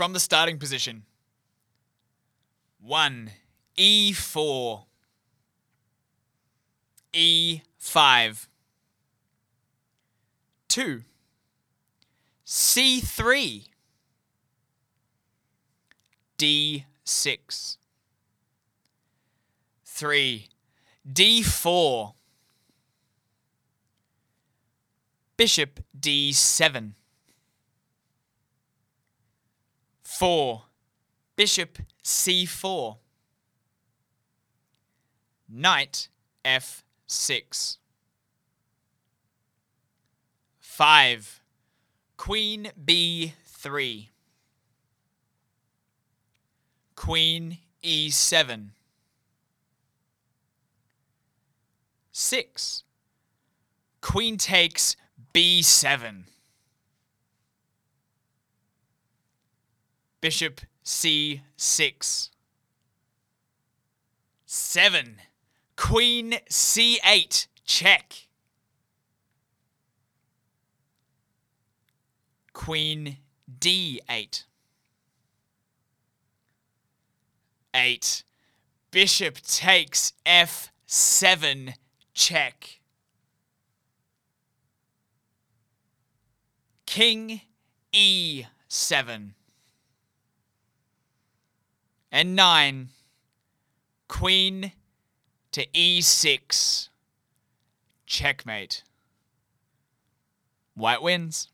from the starting position. 1. E4. E5. 2. C3. D6. 3. D4. Bishop D7. 4. Bishop C4. Knight F6. 5. Queen B3. Queen E7. 6. Queen takes B7. Bishop C6. 7. Queen C8. Check. Queen D8. 8. Bishop takes F7. Check. King E7. And 9. Queen to E6. Checkmate. White wins.